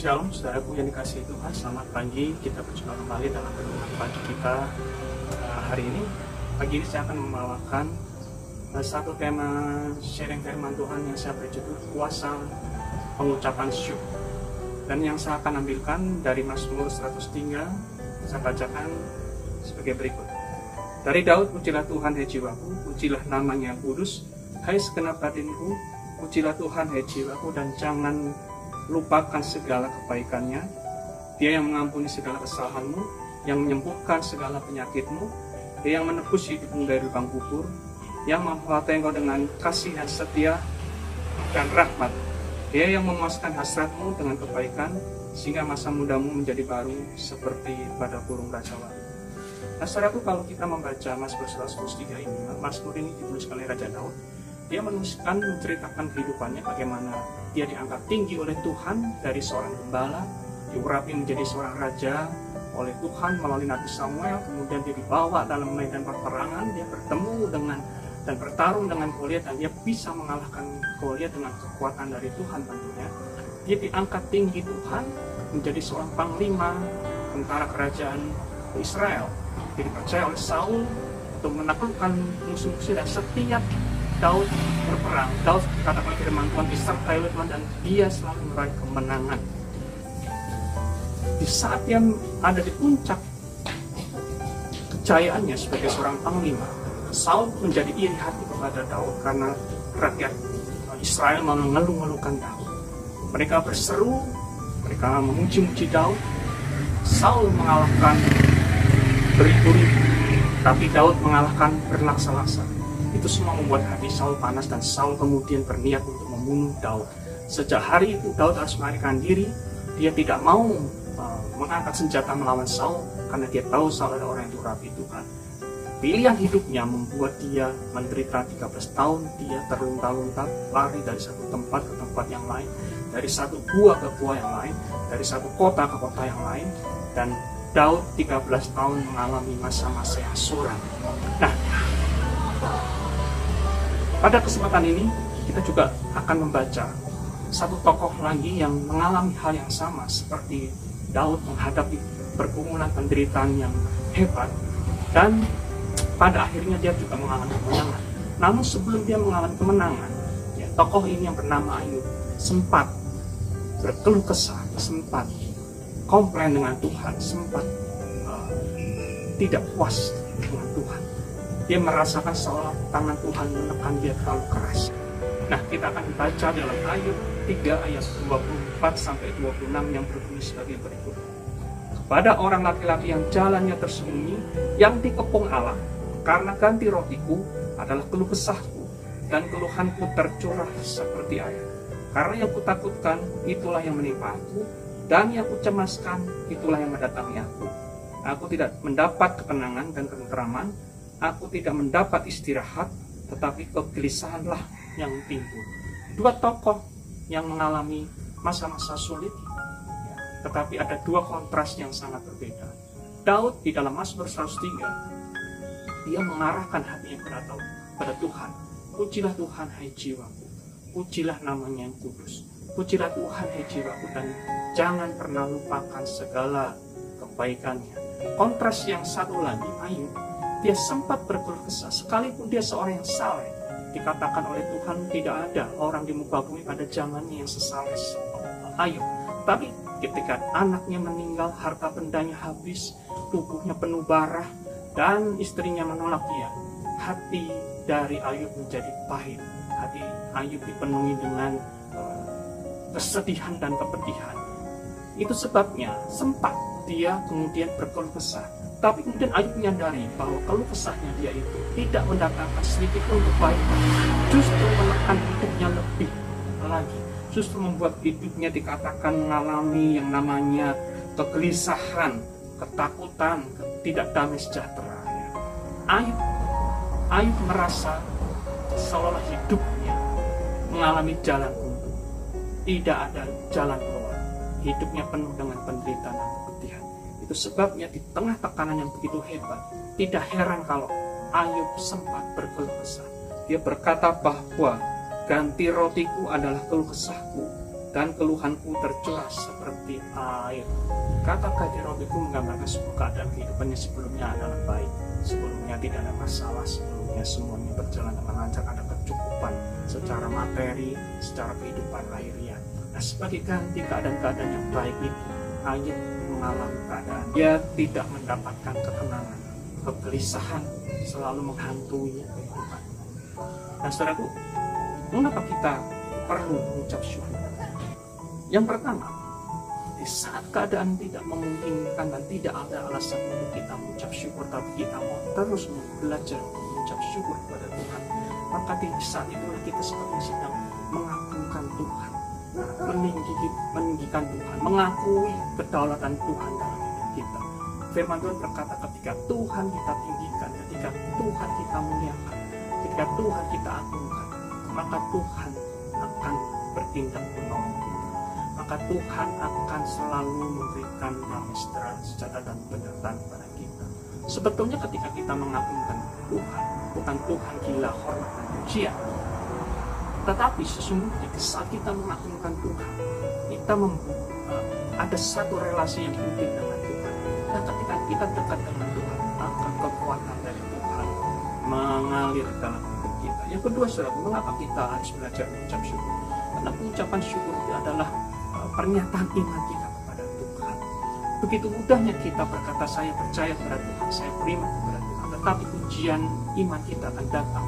Shalom saudaraku yang dikasihi Tuhan, selamat pagi. Kita berjumpa kembali dalam renungan pagi kita uh, hari ini. Pagi ini saya akan membawakan uh, satu tema sharing firman Tuhan yang saya beri judul kuasa pengucapan syukur. Dan yang saya akan ambilkan dari Mazmur 103, saya bacakan sebagai berikut. Dari Daud, pujilah Tuhan, hai jiwaku, pujilah namanya kudus, hai segenap batinku, pujilah Tuhan, hai jiwaku, dan jangan lupakan segala kebaikannya. Dia yang mengampuni segala kesalahanmu, yang menyembuhkan segala penyakitmu, dia yang menebus hidupmu dari lubang kubur, yang memperhatikan engkau dengan kasih dan setia dan rahmat. Dia yang memuaskan hasratmu dengan kebaikan, sehingga masa mudamu menjadi baru seperti pada burung raja wali. Nah, saudaraku, kalau kita membaca Mazmur 103 ini, Mazmur ini ditulis oleh Raja Daud, dia menuliskan menceritakan kehidupannya bagaimana dia diangkat tinggi oleh Tuhan dari seorang gembala diurapi menjadi seorang raja oleh Tuhan melalui Nabi Samuel kemudian dia dibawa dalam medan peperangan dia bertemu dengan dan bertarung dengan Goliat dan dia bisa mengalahkan Goliat dengan kekuatan dari Tuhan tentunya. Dia diangkat tinggi Tuhan menjadi seorang panglima tentara kerajaan Israel. Dipercaya oleh Saul untuk menaklukkan musuh-musuh dan setiap Daud berperang, Daud katakan firman Tuhan disertai oleh Tuhan dan dia selalu meraih kemenangan. Di saat dia ada di puncak kejayaannya sebagai seorang panglima, Saul menjadi iri hati kepada Daud karena rakyat Israel mengeluh-ngeluhkan Daud. Mereka berseru, mereka memuji-muji Daud. Saul mengalahkan beribu-ribu, tapi Daud mengalahkan berlaksa-laksa itu semua membuat hati Saul panas dan Saul kemudian berniat untuk membunuh Daud. Sejak hari itu Daud harus melarikan diri. Dia tidak mau uh, mengangkat senjata melawan Saul karena dia tahu Saul adalah orang yang durapi Tuhan. Pilihan hidupnya membuat dia menderita 13 tahun. Dia terlunta-lunta lari dari satu tempat ke tempat yang lain, dari satu gua ke gua yang lain, dari satu kota ke kota yang lain, dan Daud 13 tahun mengalami masa-masa yang suram. Nah, pada kesempatan ini, kita juga akan membaca satu tokoh lagi yang mengalami hal yang sama seperti Daud menghadapi pergumulan penderitaan yang hebat dan pada akhirnya dia juga mengalami kemenangan. Namun sebelum dia mengalami kemenangan, ya, tokoh ini yang bernama Ayub sempat berkeluh kesah, sempat komplain dengan Tuhan, sempat uh, tidak puas dengan Tuhan dia merasakan seolah tangan Tuhan menekan dia terlalu keras. Nah, kita akan baca dalam Ayub 3 ayat 24 sampai 26 yang berbunyi sebagai berikut. Kepada orang laki-laki yang jalannya tersembunyi, yang dikepung Allah, karena ganti rotiku adalah keluh kesahku, dan keluhanku tercurah seperti air. Karena yang kutakutkan, itulah yang menimpa aku, dan yang kucemaskan, itulah yang mendatangi aku. Aku tidak mendapat ketenangan dan ketenteraman, aku tidak mendapat istirahat, tetapi kegelisahanlah yang timbul. Dua tokoh yang mengalami masa-masa sulit, tetapi ada dua kontras yang sangat berbeda. Daud di dalam Mazmur 103, dia mengarahkan hatinya kepada pada Tuhan. Pujilah Tuhan, hai jiwaku. Pujilah namanya yang kudus. Pujilah Tuhan, hai jiwaku, dan jangan pernah lupakan segala kebaikannya. Kontras yang satu lagi, Ayub, dia sempat berkeluh kesah. Sekalipun dia seorang yang saleh dikatakan oleh Tuhan tidak ada orang di muka bumi pada zamannya yang sesaleh Ayub. Tapi ketika anaknya meninggal harta bendanya habis tubuhnya penuh barah dan istrinya menolak dia hati dari Ayub menjadi pahit. Hati Ayub dipenuhi dengan uh, kesedihan dan kepedihan. Itu sebabnya sempat dia kemudian berkeluh kesah tapi kemudian Ayub menyadari bahwa kalau kesahnya dia itu tidak mendatangkan sedikit pun kebaikan, justru menekan hidupnya lebih lagi. Justru membuat hidupnya dikatakan mengalami yang namanya kegelisahan, ketakutan, tidak damai sejahtera. Ayub, Ayub merasa seolah hidupnya mengalami jalan buntu. Tidak ada jalan keluar. Hidupnya penuh dengan penderitaan itu sebabnya di tengah tekanan yang begitu hebat, tidak heran kalau Ayub sempat berkeluh kesah. Dia berkata bahwa ganti rotiku adalah keluh kesahku dan keluhanku tercurah seperti air. Kata Kadirobiku menggambarkan sebuah keadaan kehidupannya sebelumnya adalah baik. Sebelumnya tidak ada masalah, sebelumnya semuanya berjalan dengan lancar, ada kecukupan secara materi, secara kehidupan lahiriah. Nah, sebagai ganti keadaan-keadaan yang baik itu, Ayat mengalami keadaan. Dia tidak mendapatkan ketenangan, kegelisahan selalu menghantui kehidupan. Nah, saudaraku, mengapa kita perlu mengucap syukur? Yang pertama, di saat keadaan tidak memungkinkan dan tidak ada alasan untuk kita mengucap syukur, tapi kita mau terus belajar mengucap syukur kepada Tuhan, maka di saat itu kita seperti sedang mengagungkan Tuhan, meninggi, meninggikan Tuhan, mengakui kedaulatan Tuhan dalam hidup kita. Firman Tuhan berkata ketika Tuhan kita tinggikan, ketika Tuhan kita muliakan, ketika Tuhan kita agungkan, maka Tuhan akan bertindak menolong kita. Maka Tuhan akan selalu memberikan damai sejahtera dan penyertaan kepada kita. Sebetulnya ketika kita mengagungkan Tuhan, bukan Tuhan gila hormat dan pujian, tetapi sesungguhnya saat kita mengagungkan Tuhan, kita membuat ada satu relasi yang intim dengan Tuhan. Dan ketika kita dekat dengan Tuhan, maka kekuatan dari Tuhan mengalir dalam hidup kita. Yang kedua, saudara, mengapa kita harus belajar mengucap syukur? Karena pengucapan syukur itu adalah uh, pernyataan iman kita kepada Tuhan. Begitu mudahnya kita berkata, saya percaya kepada Tuhan, saya beriman kepada Tuhan. Tetapi ujian iman kita akan datang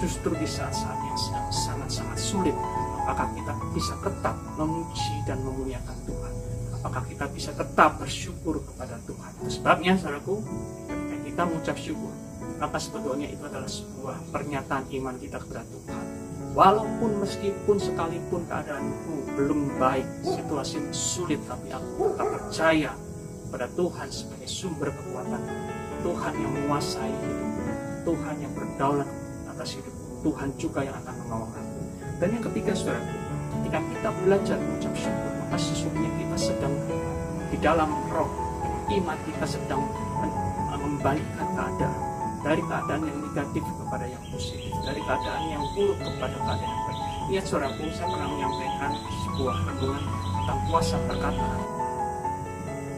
justru di saat-saat yang sedang sangat-sangat sulit apakah kita bisa tetap memuji dan memuliakan Tuhan? Apakah kita bisa tetap bersyukur kepada Tuhan? Sebabnya saudaraku ketika kita mengucap syukur maka sebetulnya itu adalah sebuah pernyataan iman kita kepada Tuhan. Walaupun meskipun sekalipun keadaanku belum baik situasi sulit tapi aku tetap percaya pada Tuhan sebagai sumber kekuatan. Tuhan yang menguasai hidup Tuhan yang berdaulat atas hidup Tuhan juga yang akan menolong aku. Dan yang ketiga, saudara, ketika kita belajar mengucap syukur, maka sesungguhnya kita sedang di dalam roh, iman kita sedang membalikkan keadaan dari keadaan yang negatif kepada yang positif, dari keadaan yang buruk kepada keadaan yang baik. Lihat saudaraku, saya pernah menyampaikan sebuah renungan tentang puasa perkataan.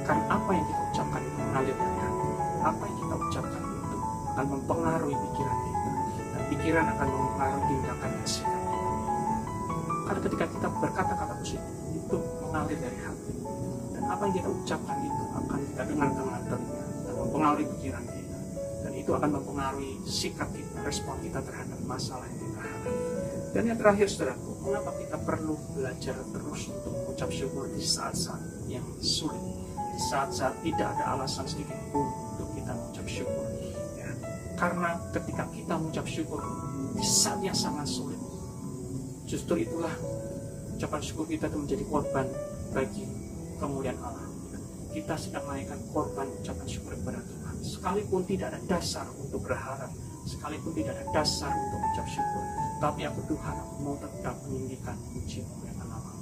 Karena apa yang kita ucapkan mengalir dari hati. Apa yang kita ucapkan itu akan mempengaruhi pikiran pikiran akan mempengaruhi tindakan dan sikap Karena ketika kita berkata-kata positif, itu mengalir dari hati. Dan apa yang kita ucapkan itu akan kita dengar dengan telinga dan mempengaruhi pikiran kita. Dan itu akan mempengaruhi sikap kita, respon kita terhadap masalah yang kita hadapi. Dan yang terakhir, saudaraku, mengapa kita perlu belajar terus untuk mengucap syukur di saat-saat yang sulit, di saat-saat tidak ada alasan sedikit pun untuk kita mengucap syukur karena ketika kita mengucap syukur di saat yang sangat sulit, justru itulah ucapan syukur kita itu menjadi korban bagi kemuliaan Allah. Kita sedang menaikkan korban ucapan syukur kepada Tuhan. Sekalipun tidak ada dasar untuk berharap, sekalipun tidak ada dasar untuk ucap syukur, tapi aku Tuhan aku mau tetap meninggikan puji kemuliaan Allah.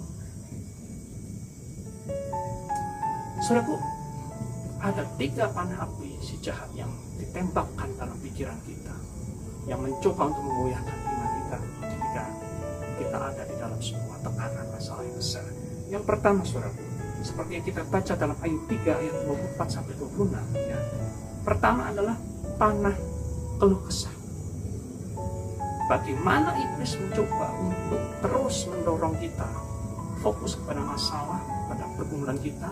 Saudaraku, ada tiga panah api si jahat yang ditembakkan dalam pikiran kita yang mencoba untuk mengoyahkan iman kita ketika kita ada di dalam sebuah tekanan masalah yang besar. Yang pertama, saudara, seperti yang kita baca dalam ayat 3 ayat 24 sampai 26 ya. Pertama adalah panah keluh kesah. Bagaimana iblis mencoba untuk terus mendorong kita fokus kepada masalah, pada pergumulan kita,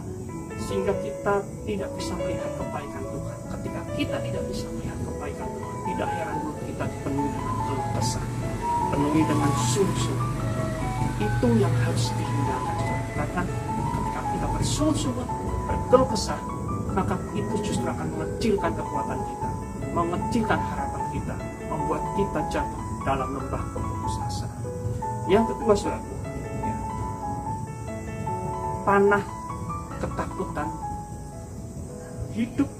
sehingga kita tidak bisa melihat kebaikan Tuhan. Ketika kita tidak bisa melihat kebaikan Tuhan, tidak heran mulut kita dipenuhi dengan keluh kesah, penuhi dengan sungguh Itu yang harus dihindarkan. Karena ketika kita bersungguh-sungguh berkeluh kesah, maka itu justru akan mengecilkan kekuatan kita, mengecilkan harapan kita, membuat kita jatuh dalam lembah keputusasaan. Yang kedua, saudaraku, ya, panah ketakutan. Hidup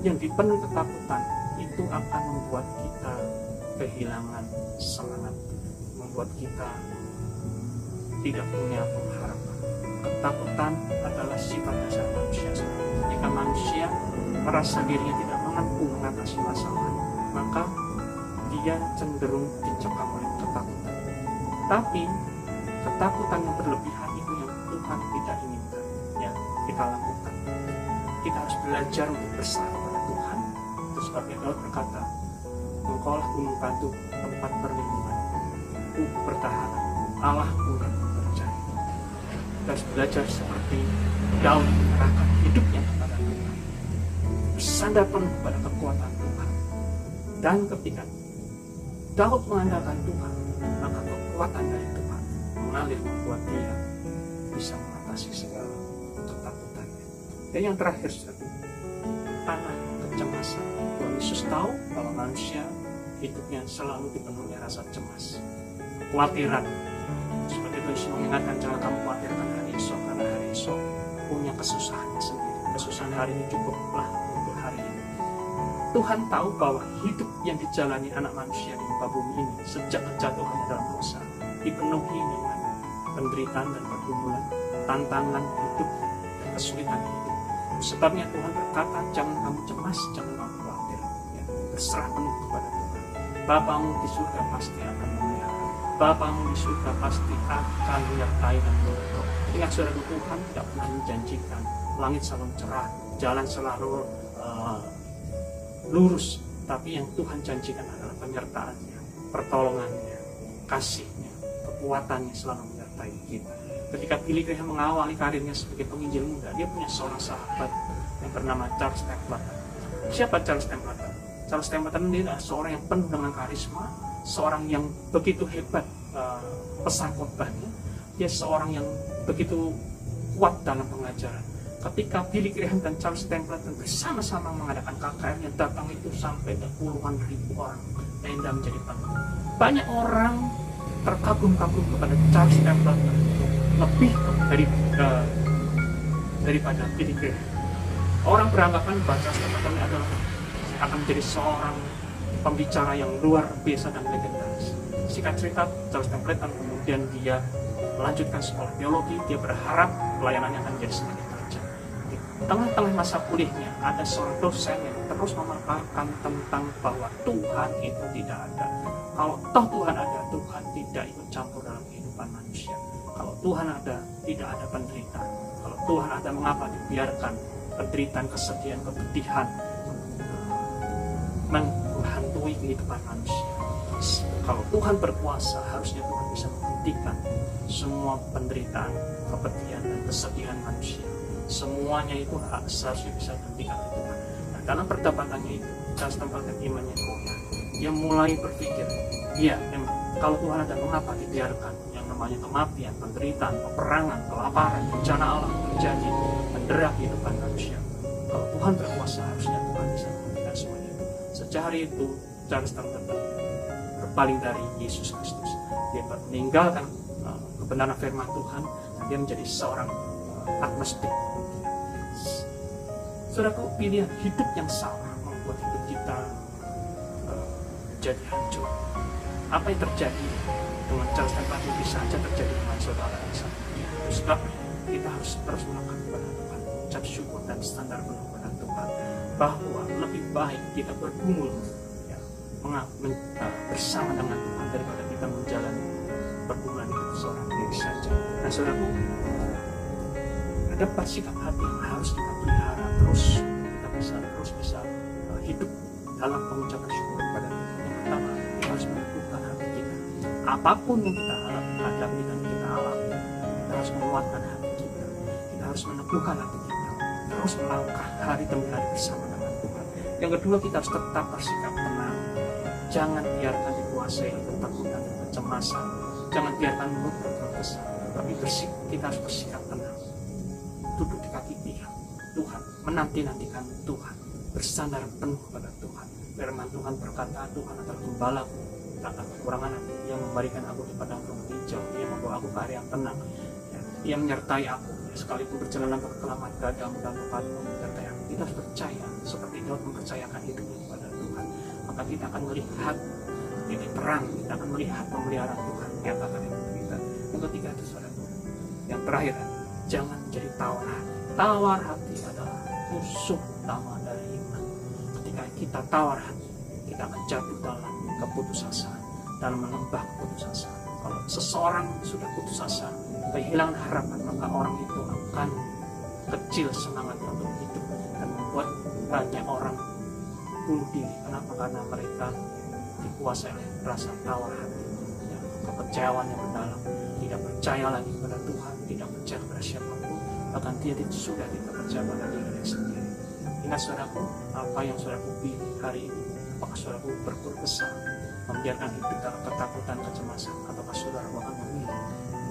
yang dipenuhi ketakutan itu akan membuat kita kehilangan semangat membuat kita tidak punya pengharapan. Ketakutan adalah sifat dasar manusia jika manusia merasa dirinya tidak mampu mengatasi masalah maka dia cenderung dicekam oleh ketakutan. Tapi ketakutan yang berlebihan Tuhan tidak inginkan kita lakukan. Kita harus belajar untuk berserah kepada Tuhan. Itu sebabnya Daud berkata, Engkaulah gunung batu tempat perlindungan. Ku bertahan, Allahku yang percaya. Kita harus belajar seperti Daud menyerahkan hidupnya kepada Tuhan. Bersandar penuh pada kekuatan Tuhan. Dan ketika Daud mengandalkan Tuhan, maka kekuatan dari Tuhan mengalir membuat dia bisa mengatasi segala. Dan yang terakhir, tanah kecemasan. Tuhan Yesus tahu bahwa manusia hidupnya selalu dipenuhi rasa cemas, kekhawatiran. Seperti itu Yesus mengingatkan jangan kamu khawatirkan hari esok karena hari esok punya kesusahannya sendiri. Kesusahan hari ini cukuplah untuk hari ini. Tuhan tahu bahwa hidup yang dijalani anak manusia di muka bumi ini sejak kejatuhan dalam dosa dipenuhi dengan penderitaan dan pergumulan, tantangan hidup, dan kesulitan hidup. Sebabnya Tuhan berkata, jangan kamu cemas, jangan kamu khawatir. Ya, berserah penuh kepada Tuhan. Bapamu di surga pasti akan memelihara. Bapamu di surga pasti akan menyertai dan menolong. Ingat saudara Tuhan tidak pernah menjanjikan langit selalu cerah, jalan selalu uh, lurus. Tapi yang Tuhan janjikan adalah penyertaannya, pertolongannya, kasihnya, kekuatannya selalu kita. Ketika Billy Graham mengawali karirnya sebagai penginjil muda, dia punya seorang sahabat yang bernama Charles Templeton. Siapa Charles Templeton? Charles Templeton dia adalah seorang yang penuh dengan karisma, seorang yang begitu hebat uh, pesan khotbahnya. Dia seorang yang begitu kuat dalam pengajaran. Ketika Billy Graham dan Charles Templeton bersama-sama mengadakan KKR yang datang itu sampai ke puluhan ribu orang, tenda menjadi penuh. Banyak orang terkagum-kagum kepada Charles Templeton lebih dari uh, daripada Graham. Orang beranggapan bahwa Charles Templeton adalah akan menjadi seorang pembicara yang luar biasa dan legendaris. Singkat cerita, Charles Templeton kemudian dia melanjutkan sekolah teologi, dia berharap pelayanannya akan menjadi semakin tajam. Di tengah-tengah masa kuliahnya, ada seorang dosen yang terus memaparkan tentang bahwa Tuhan itu tidak ada. Kalau toh Tuhan ada, Tuhan tidak ikut campur dalam kehidupan manusia. Kalau Tuhan ada, tidak ada penderitaan. Kalau Tuhan ada, mengapa dibiarkan penderitaan, kesedihan, kepedihan menghantui kehidupan manusia. Kalau Tuhan berkuasa, harusnya Tuhan bisa menghentikan semua penderitaan, kepedihan, dan kesedihan manusia. Semuanya itu seharusnya bisa dihentikan oleh Tuhan. Nah, dalam perdebatannya itu, Charles tempatkan imannya goyah. Dia mulai berpikir, iya memang kalau Tuhan ada, mengapa dibiarkan yang namanya kematian, penderitaan, peperangan, kelaparan, bencana alam terjadi, mendera kehidupan manusia. Kalau Tuhan berkuasa, harusnya Tuhan bisa menghentikan semuanya itu. Itu, Charles Templeton berpaling dari Yesus Kristus. Dia meninggalkan uh, kebenaran firman Tuhan dan dia menjadi seorang uh, agnostik. Saudaraku, pilihan hidup yang salah membuat hidup kita uh, jadi hancur. Apa yang terjadi dengan Charles Templeton bisa saja terjadi dengan saudara sama. Sebab kita harus terus melakukan kepada Tuhan, ucap syukur dan standar penuh kepada Tuhan bahwa lebih baik kita bergumul ya, uh, bersama dengan Tuhan daripada kita menjalani pergumulan itu seorang diri saja. Nah, saudaraku, ada empat sikap hati yang harus kita pelihara terus kita bisa terus bisa uh, hidup dalam pengucapan syukur kepada Apa pun yang kita hadapi dan kita alami, kita harus menguatkan hati kita. Kita harus meneguhkan hati kita. Kita harus melangkah hari demi hari bersama dengan Tuhan. Yang kedua, kita harus tetap bersikap tenang. Jangan biarkan dikuasai ketakutan dan kecemasan. Jangan biarkan mulut berkesan. Tapi bersik, kita harus bersikap tenang. Duduk di kaki Tuhan. Tuhan menanti-nantikan Tuhan. Bersandar penuh kepada Tuhan. Firman Tuhan berkata, Tuhan adalah gembalaku. Akan kekurangan aku. Dia memberikan aku di padang rumput hijau. Dia membawa aku ke area yang tenang. Dia menyertai aku. Sekalipun perjalanan ke kelamat gadamu dan tempatmu menyertai aku. Kita percaya. Seperti Daud mempercayakan hidupnya kepada Tuhan. Maka kita akan melihat titik terang. Kita akan melihat pemeliharaan Tuhan nyatakan hidup kita. Yang ketiga itu saudara. Yang terakhir, jangan jadi tawar hati. Tawar hati adalah musuh utama dari iman. Ketika kita tawar hati, kita akan jatuh dalam keputusasaan, dalam melembah keputusasaan. Kalau seseorang sudah putus asa, kehilangan harapan maka orang itu akan kecil semangatnya untuk hidup dan membuat banyak orang bunuh diri. Kenapa? Karena mereka dikuasai oleh rasa tawar hati ya, kekecewaan yang mendalam. Tidak percaya lagi kepada Tuhan tidak percaya kepada siapa pun. Bahkan dia sudah tidak percaya pada diri sendiri. Ingat saudaraku apa yang saudaraku pilih hari ini? Apakah saudaraku berbuat besar membiarkan hidup dalam ketakutan kecemasan ataukah saudara akan memilih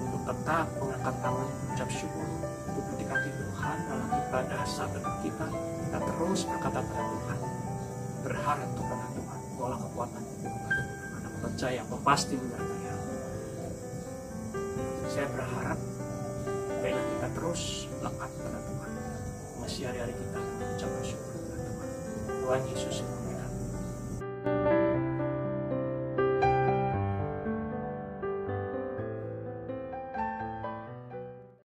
untuk tetap mengangkat tangan ucap syukur. Untuk mendekati Tuhan dalam ibadah saat kita kita terus berkata pada Tuhan. Berharap kepada Tuhan. Bahwa kekuatan aku percaya aku pasti menyertai saya berharap baiklah kita terus lekat pada Tuhan. Masih hari-hari kita mengucap syukur kepada Tuhan. Tuhan Yesus